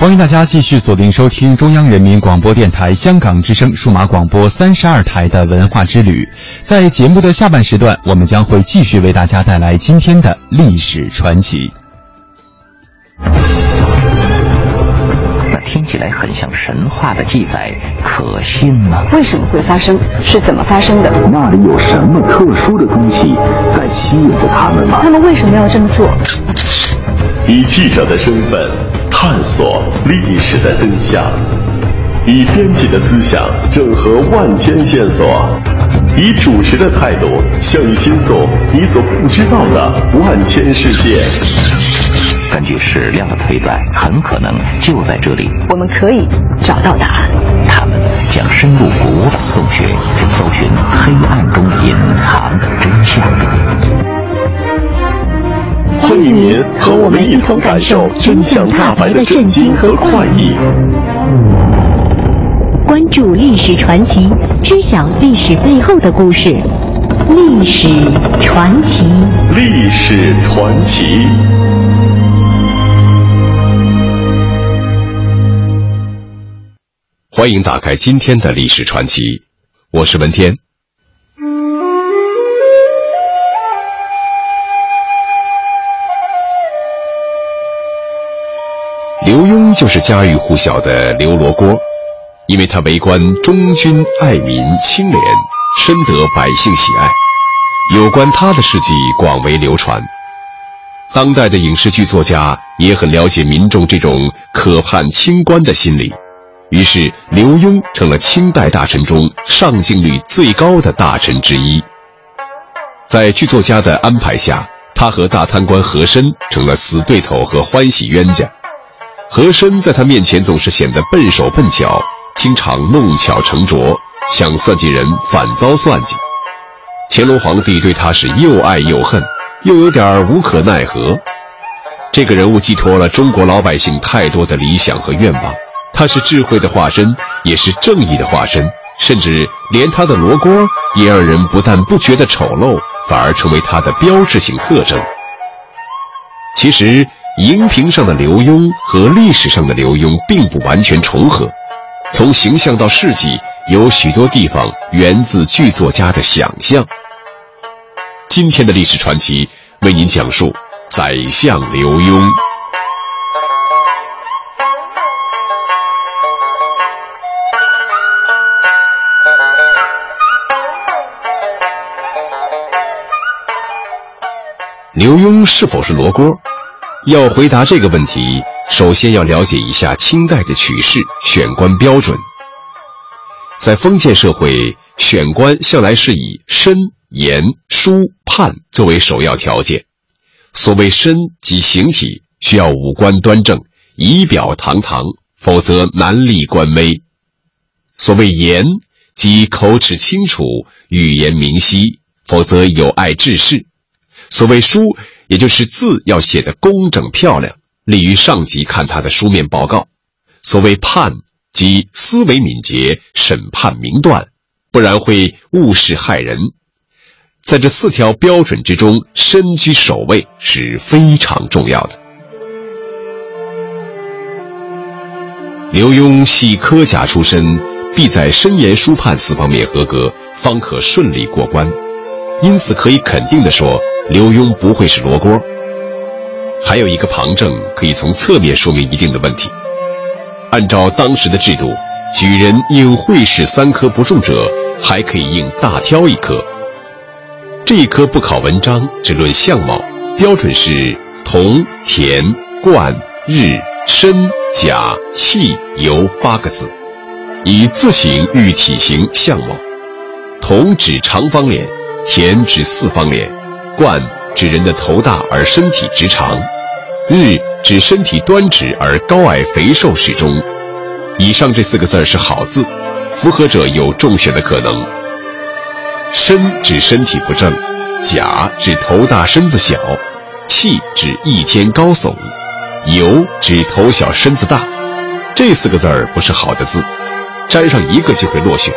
欢迎大家继续锁定收听中央人民广播电台香港之声数码广播三十二台的文化之旅。在节目的下半时段，我们将会继续为大家带来今天的历史传奇。那听起来很像神话的记载，可信吗？为什么会发生？是怎么发生的？那里有什么特殊的东西在吸引着他们吗？他们为什么要这么做？以记者的身份。探索历史的真相，以编辑的思想整合万千线索，以主持的态度向你倾诉你所不知道的万千世界。根据史料的推断，很可能就在这里，我们可以找到答案。他们将深入古老洞穴，搜寻黑暗中隐藏的真相。欢迎您和我们一同感受真相大白的震惊和快意。关注历史传奇，知晓历史背后的故事。历史传奇，历史传奇。欢迎打开今天的历史传奇，我是文天。刘墉就是家喻户晓的刘罗锅，因为他为官忠君爱民清廉，深得百姓喜爱。有关他的事迹广为流传，当代的影视剧作家也很了解民众这种可盼清官的心理，于是刘墉成了清代大臣中上镜率最高的大臣之一。在剧作家的安排下，他和大贪官和珅成了死对头和欢喜冤家。和珅在他面前总是显得笨手笨脚，经常弄巧成拙，想算计人反遭算计。乾隆皇帝对他是又爱又恨，又有点无可奈何。这个人物寄托了中国老百姓太多的理想和愿望，他是智慧的化身，也是正义的化身，甚至连他的罗锅也让人不但不觉得丑陋，反而成为他的标志性特征。其实。荧屏上的刘墉和历史上的刘墉并不完全重合，从形象到事迹，有许多地方源自剧作家的想象。今天的历史传奇为您讲述宰相刘墉。刘墉是否是罗锅？要回答这个问题，首先要了解一下清代的取士选官标准。在封建社会，选官向来是以身、言、书、判作为首要条件。所谓身，即形体，需要五官端正、仪表堂堂，否则难立官威；所谓言，即口齿清楚、语言明晰，否则有碍治世；所谓书，也就是字要写得工整漂亮，利于上级看他的书面报告。所谓判，即思维敏捷，审判明断，不然会误事害人。在这四条标准之中，身居首位是非常重要的。刘墉系科甲出身，必在身言书判四方面合格，方可顺利过关。因此，可以肯定的说。刘墉不会是罗锅，还有一个旁证可以从侧面说明一定的问题。按照当时的制度，举人应会试三科不中者，还可以应大挑一科。这一科不考文章，只论相貌，标准是铜、田、冠、日、身、甲、气、油八个字。以字形喻体型相貌。同指长方脸，田指四方脸，冠指人的头大而身体直长，日指身体端直而高矮肥瘦适中。以上这四个字是好字，符合者有中选的可能。身指身体不正，甲指头大身子小，气指一肩高耸，油指头小身子大。这四个字儿不是好的字，沾上一个就会落选。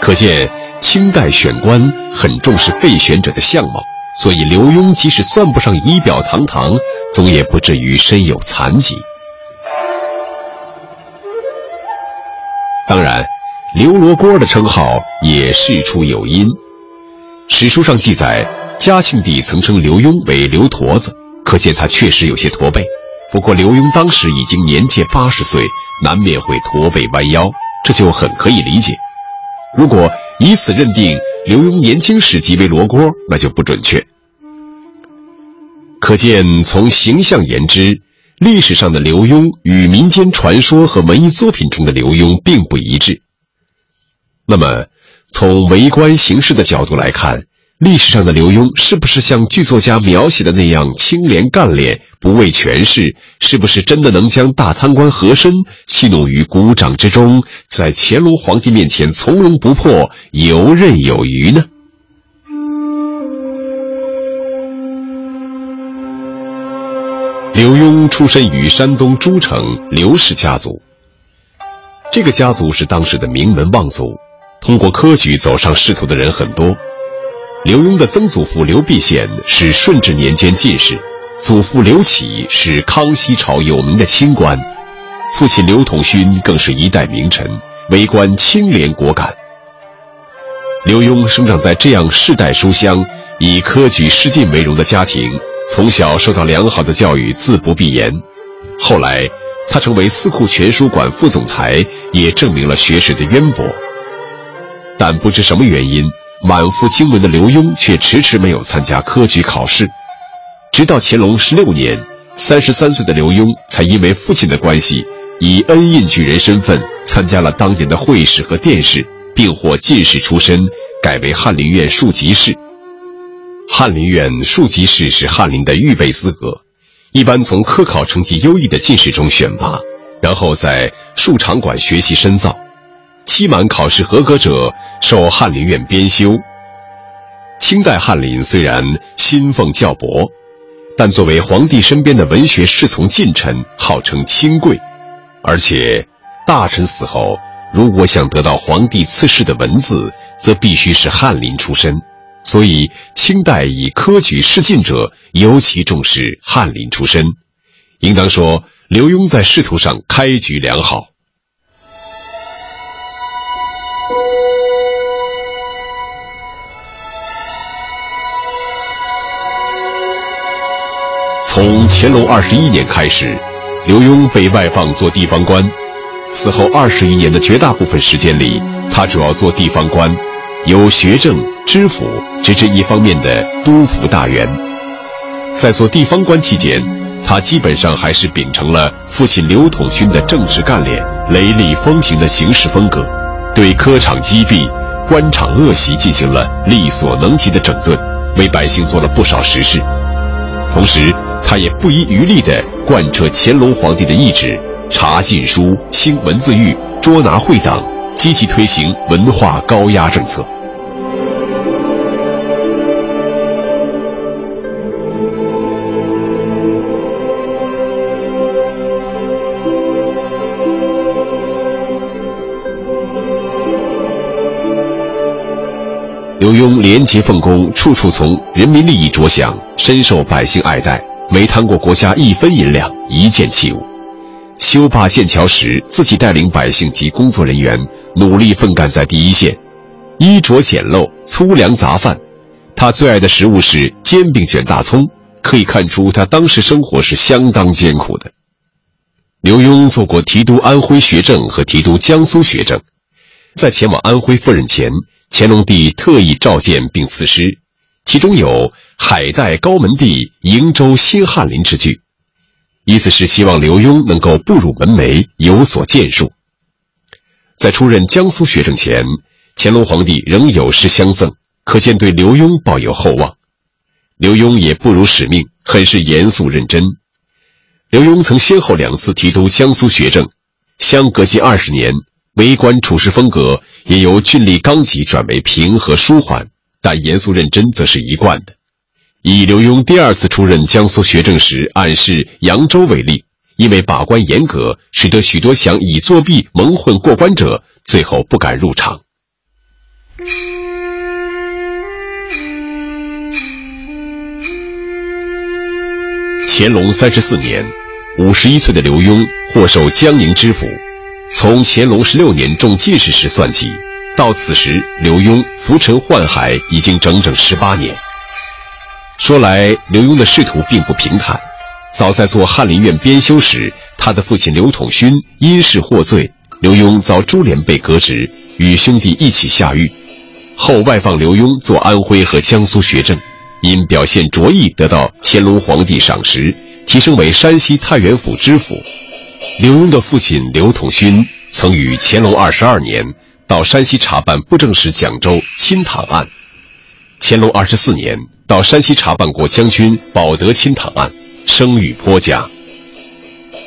可见清代选官很重视备选者的相貌，所以刘墉即使算不上仪表堂堂，总也不至于身有残疾。当然，刘罗锅的称号也事出有因。史书上记载，嘉庆帝曾称刘墉为刘驼子，可见他确实有些驼背。不过刘墉当时已经年届八十岁，难免会驼背弯腰，这就很可以理解。如果以此认定刘墉年轻时即为罗锅，那就不准确。可见从形象言之，历史上的刘墉与民间传说和文艺作品中的刘墉并不一致。那么，从为官行事的角度来看，历史上的刘墉是不是像剧作家描写的那样清廉干练、不畏权势？是不是真的能将大贪官和珅戏弄于股掌之中，在乾隆皇帝面前从容不迫、游刃有余呢？刘墉出身于山东诸城刘氏家族，这个家族是当时的名门望族，通过科举走上仕途的人很多。刘墉的曾祖父刘必显是顺治年间进士，祖父刘启是康熙朝有名的清官，父亲刘统勋更是一代名臣，为官清廉果敢。刘墉生长在这样世代书香、以科举仕进为荣的家庭，从小受到良好的教育，自不必言。后来，他成为四库全书馆副总裁，也证明了学识的渊博。但不知什么原因。满腹经纶的刘墉却迟迟没有参加科举考试，直到乾隆十六年，三十三岁的刘墉才因为父亲的关系，以恩印举人身份参加了当年的会试和殿试，并获进士出身，改为翰林院庶吉士。翰林院庶吉士是翰林的预备资格，一般从科考成绩优异的进士中选拔，然后在庶场馆学习深造。期满考试合格者受翰林院编修。清代翰林虽然薪俸较薄，但作为皇帝身边的文学侍从近臣，号称清贵。而且，大臣死后如果想得到皇帝赐世的文字，则必须是翰林出身。所以，清代以科举仕进者尤其重视翰林出身。应当说，刘墉在仕途上开局良好。从乾隆二十一年开始，刘墉被外放做地方官。此后二十余年的绝大部分时间里，他主要做地方官，由学政、知府直至一方面的督抚大员。在做地方官期间，他基本上还是秉承了父亲刘统勋的正直干练、雷厉风行的行事风格，对科场积弊、官场恶习进行了力所能及的整顿，为百姓做了不少实事。同时，他也不遗余力地贯彻乾隆皇帝的意志，查禁书、兴文字狱、捉拿会党，积极推行文化高压政策。刘墉廉洁奉公，处处从人民利益着想，深受百姓爱戴。没贪过国家一分银两、一件器物。修坝建桥时，自己带领百姓及工作人员努力奋干在第一线。衣着简陋、粗粮杂饭。他最爱的食物是煎饼卷大葱，可以看出他当时生活是相当艰苦的。刘墉做过提督安徽学政和提督江苏学政，在前往安徽赴任前，乾隆帝特意召见并赐诗。其中有“海带高门第，瀛洲新翰林”之句，意思是希望刘墉能够步入门楣，有所建树。在出任江苏学政前，乾隆皇帝仍有诗相赠，可见对刘墉抱有厚望。刘墉也不辱使命，很是严肃认真。刘墉曾先后两次提督江苏学政，相隔近二十年，为官处事风格也由峻厉刚急转为平和舒缓，但严肃认真则是一贯的。以刘墉第二次出任江苏学政时暗示扬州为例，因为把关严格，使得许多想以作弊蒙混过关者最后不敢入场。乾隆三十四年，五十一岁的刘墉获授江宁知府。从乾隆十六年中进士时算起，到此时，刘墉浮沉宦海已经整整十八年。说来，刘墉的仕途并不平坦。早在做翰林院编修时，他的父亲刘统勋因事获罪，刘墉遭株连被革职，与兄弟一起下狱。后外放刘墉做安徽和江苏学政。因表现卓异，得到乾隆皇帝赏识，提升为山西太原府知府。刘墉的父亲刘统勋曾于乾隆二十二年到山西查办布政使蒋州亲唐案，乾隆二十四年到山西查办过将军保德亲唐案，声誉颇佳。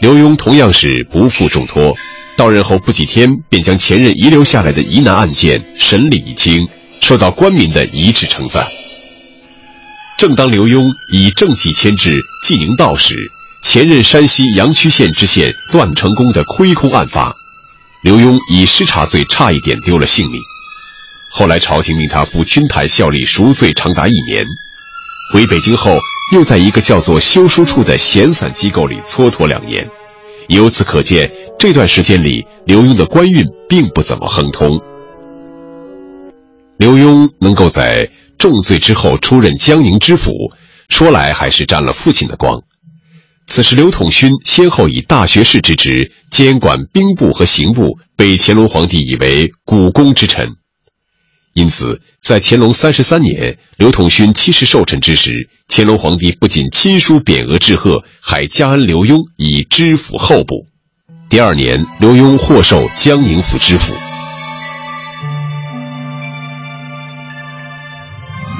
刘墉同样是不负重托，到任后不几天便将前任遗留下来的疑难案件审理一清，受到官民的一致称赞。正当刘墉以正气牵制济宁道时，前任山西阳曲县知县段成功的亏空案发，刘墉以失察罪差一点丢了性命。后来朝廷命他赴军台效力赎罪长达一年，回北京后又在一个叫做修书处的闲散机构里蹉跎两年。由此可见，这段时间里刘墉的官运并不怎么亨通。刘墉能够在重罪之后出任江宁知府，说来还是沾了父亲的光。此时，刘统勋先后以大学士之职监管兵部和刑部，被乾隆皇帝以为股肱之臣。因此，在乾隆三十三年，刘统勋七十寿辰之时，乾隆皇帝不仅亲书匾额致贺，还加恩刘墉以知府候补。第二年，刘墉获授江宁府知府。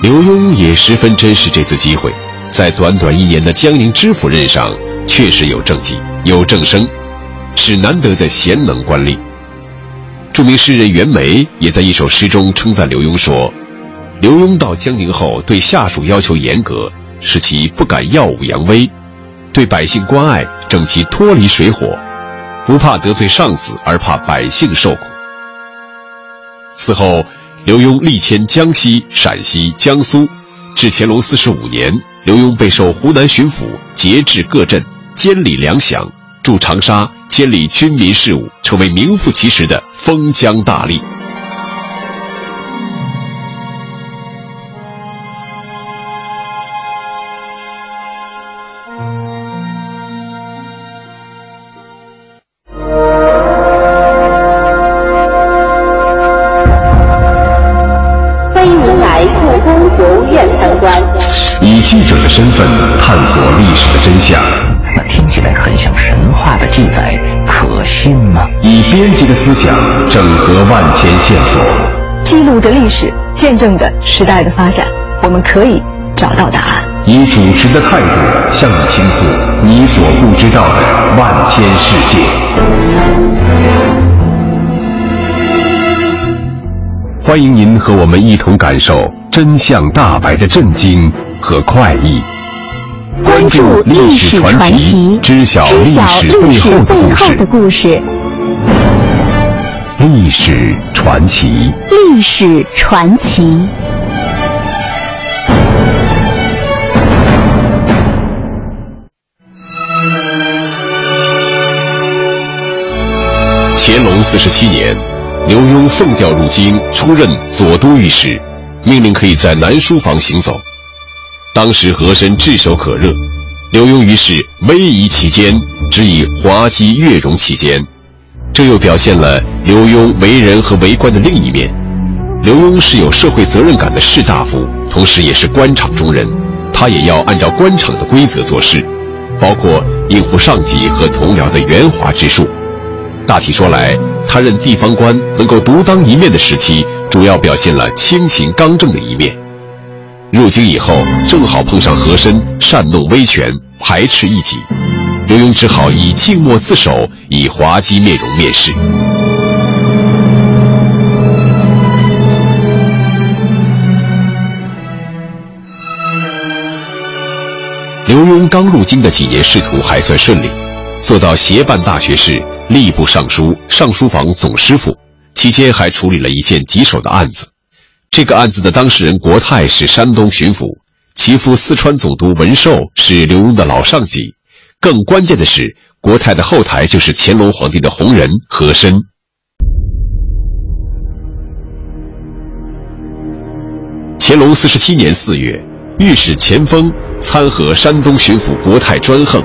刘墉也十分珍视这次机会，在短短一年的江宁知府任上，确实有政绩，有政声，是难得的贤能官吏。著名诗人袁枚也在一首诗中称赞刘墉说：“刘墉到江宁后，对下属要求严格，使其不敢耀武扬威；对百姓关爱，整其脱离水火，不怕得罪上司，而怕百姓受苦。”此后。刘墉历迁江西、陕西、江苏，至乾隆四十五年，刘墉被授湖南巡抚，节制各镇，监理粮饷，驻长沙，监理军民事务，成为名副其实的封疆大吏。欢迎您来故宫博物院参观记者的身份探索历史的真相，那听起来很像神话的记载，可信吗？以编辑的思想整合万千线索，记录着历史，见证着时代的发展，我们可以找到答案。以主持的态度向你倾诉你所不知道的万千世界。欢迎您和我们一同感受真相大白的震惊。和快意，关注历史传奇，知晓历史背后的故事。历史传奇，历史传奇。乾隆四十七年，刘墉奉调入京，出任左都御史，命令可以在南书房行走。当时和珅炙手可热，刘墉于是威仪其间，只以滑稽悦容其间，这又表现了刘墉为人和为官的另一面。刘墉是有社会责任感的士大夫，同时也是官场中人，他也要按照官场的规则做事，包括应付上级和同僚的圆滑之术。大体说来，他任地方官能够独当一面的时期，主要表现了清勤刚正的一面。入京以后，正好碰上和珅擅弄威权，排斥异己，刘墉只好以静默自守，以滑稽面容面世。刘墉刚入京的几年仕途还算顺利，做到协办大学士、吏部尚书、尚书房总师傅，期间还处理了一件棘手的案子。这个案子的当事人国泰是山东巡抚，其父四川总督文寿是刘墉的老上级。更关键的是，国泰的后台就是乾隆皇帝的红人和珅。乾隆四十七年四月，御史钱锋参劾山东巡抚国泰专横，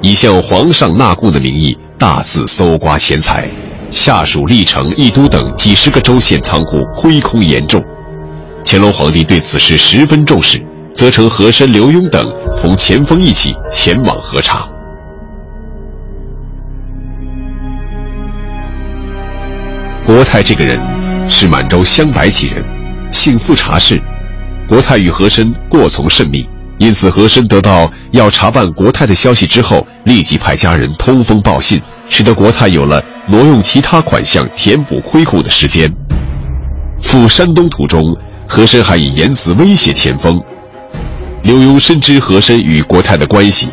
以向皇上纳贡的名义大肆搜刮钱财，下属历城、益都等几十个州县仓库亏空严重。乾隆皇帝对此事十分重视，责成和珅、刘墉等同前锋一起前往核查。国泰这个人是满洲镶白旗人，姓富察氏。国泰与和珅过从甚密，因此和珅得到要查办国泰的消息之后，立即派家人通风报信，使得国泰有了挪用其他款项填补亏空的时间。赴山东途中。和珅还以言辞威胁钱锋，刘墉深知和珅与国泰的关系，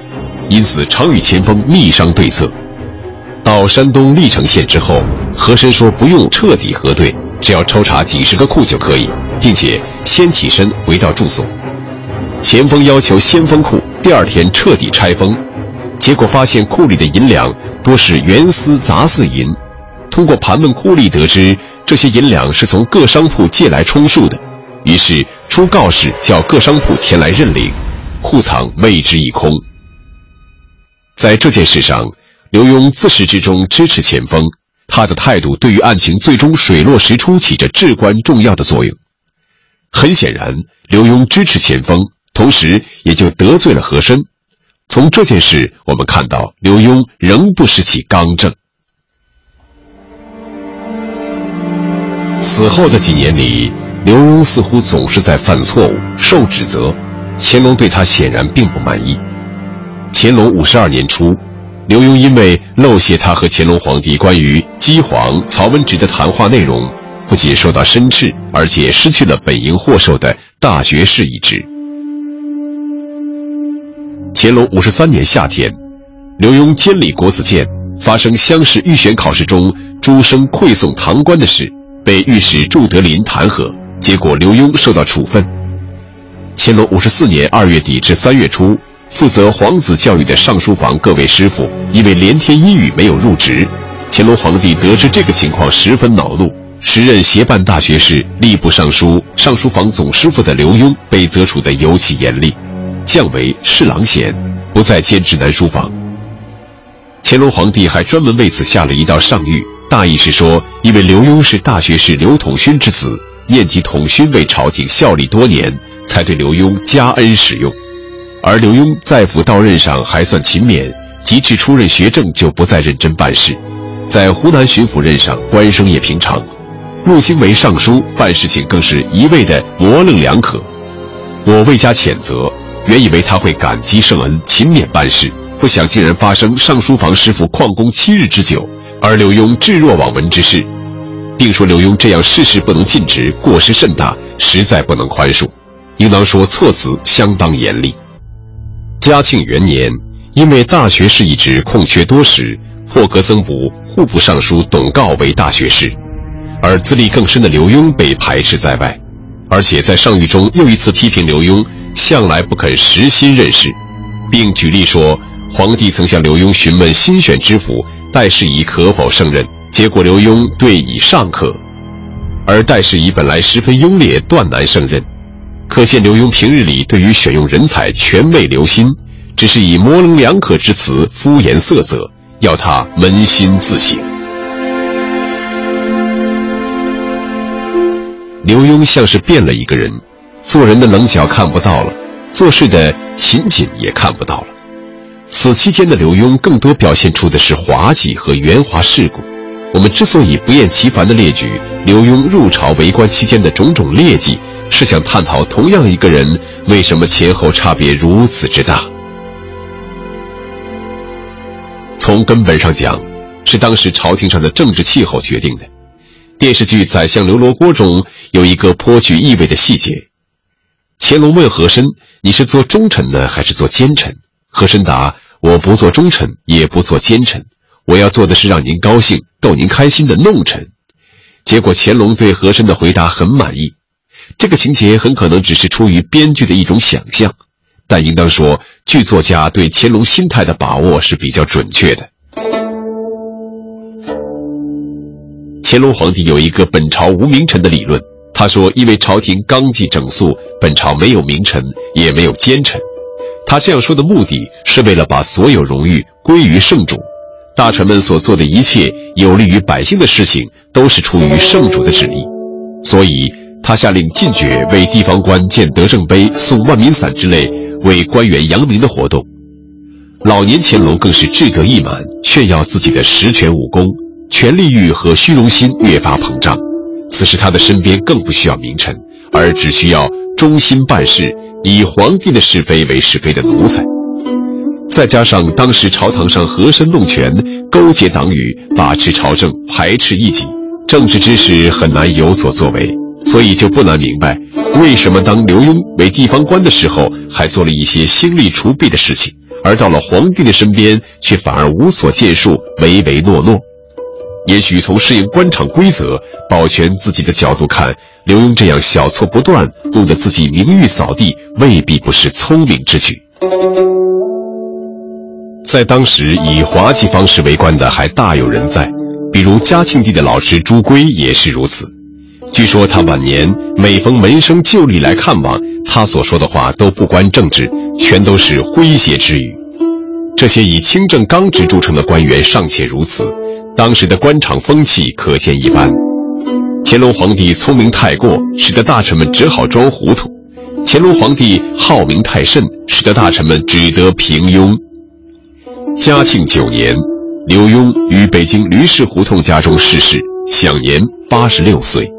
因此常与钱锋密商对策。到山东历城县之后，和珅说不用彻底核对，只要抽查几十个库就可以，并且先起身回到住所。钱锋要求先封库，第二天彻底拆封，结果发现库里的银两多是原丝杂色银。通过盘问库吏得知，这些银两是从各商铺借来充数的。于是出告示，叫各商铺前来认领，库藏为之一空。在这件事上，刘墉自始至终支持钱锋，他的态度对于案情最终水落石出起着至关重要的作用。很显然，刘墉支持钱锋，同时也就得罪了和珅。从这件事，我们看到刘墉仍不失其刚正。此后的几年里。刘墉似乎总是在犯错误，受指责，乾隆对他显然并不满意。乾隆五十二年初，刘墉因为漏泄他和乾隆皇帝关于姬皇曹文植的谈话内容，不仅受到申斥，而且失去了本应获授的大学士一职。乾隆五十三年夏天，刘墉监理国子监，发生乡试预选考试中诸生馈送堂官的事，被御史祝德林弹劾。结果，刘墉受到处分。乾隆五十四年二月底至三月初，负责皇子教育的尚书房各位师傅因为连天阴雨没有入职。乾隆皇帝得知这个情况，十分恼怒。时任协办大学士、吏部尚书、尚书房总师傅的刘墉被责处的尤其严厉，降为侍郎衔，不再兼职南书房。乾隆皇帝还专门为此下了一道上谕，大意是说，因为刘墉是大学士刘统勋之子。念及统勋为朝廷效力多年，才对刘墉加恩使用。而刘墉在府到任上还算勤勉，及至出任学政就不再认真办事。在湖南巡抚任上，官声也平常。入京为尚书，办事情更是一味的模棱两可。我未加谴责，原以为他会感激圣恩，勤勉办事，不想竟然发生尚书房师傅旷工七日之久，而刘墉置若罔闻之事。并说刘墉这样事事不能尽职，过失甚大，实在不能宽恕，应当说措辞相当严厉。嘉庆元年，因为大学士一职空缺多时，破格增补户部尚书董诰为大学士，而资历更深的刘墉被排斥在外，而且在上谕中又一次批评刘墉向来不肯实心任事，并举例说，皇帝曾向刘墉询问新选知府戴世仪可否胜任。结果刘墉对以尚可，而戴世仪本来十分优劣，断难胜任。可见刘墉平日里对于选用人才全未留心，只是以模棱两可之词敷衍塞责，要他扪心自省。刘墉像是变了一个人，做人的棱角看不到了，做事的勤谨也看不到了。此期间的刘墉更多表现出的是滑稽和圆滑世故。我们之所以不厌其烦地列举刘墉入朝为官期间的种种劣迹，是想探讨同样一个人为什么前后差别如此之大。从根本上讲，是当时朝廷上的政治气候决定的。电视剧《宰相刘罗锅》中有一个颇具意味的细节：乾隆问和珅：“你是做忠臣呢，还是做奸臣？”和珅答：“我不做忠臣，也不做奸臣，我要做的是让您高兴、逗您开心的弄臣。”结果乾隆对和珅的回答很满意。这个情节很可能只是出于编剧的一种想象，但应当说，剧作家对乾隆心态的把握是比较准确的。乾隆皇帝有一个本朝无名臣的理论，他说，因为朝廷纲纪整肃，本朝没有名臣，也没有奸臣。他这样说的目的是为了把所有荣誉归于圣主，大臣们所做的一切有利于百姓的事情，都是出于圣主的旨意，所以。他下令禁绝为地方官建德政碑、送万民伞之类为官员扬名的活动。老年乾隆更是志得意满，炫耀自己的实权武功，权力欲和虚荣心越发膨胀。此时他的身边更不需要名臣，而只需要忠心办事、以皇帝的是非为是非的奴才。再加上当时朝堂上和珅弄权、勾结党羽、把持朝政、排斥异己，政治知识很难有所作为。所以就不难明白，为什么当刘墉为地方官的时候，还做了一些兴利除弊的事情，而到了皇帝的身边，却反而无所建树，唯唯诺诺。也许从适应官场规则、保全自己的角度看，刘墉这样小错不断，弄得自己名誉扫地，未必不是聪明之举。在当时以滑稽方式为官的还大有人在，比如嘉庆帝的老师朱圭也是如此。据说他晚年每逢门生旧例来看望，他所说的话都不关政治，全都是诙谐之语。这些以清正刚直著称的官员尚且如此，当时的官场风气可见一斑。乾隆皇帝聪明太过，使得大臣们只好装糊涂；乾隆皇帝好名太甚，使得大臣们只得平庸。嘉庆九年，刘墉于北京驴市胡同家中逝世，享年八十六岁。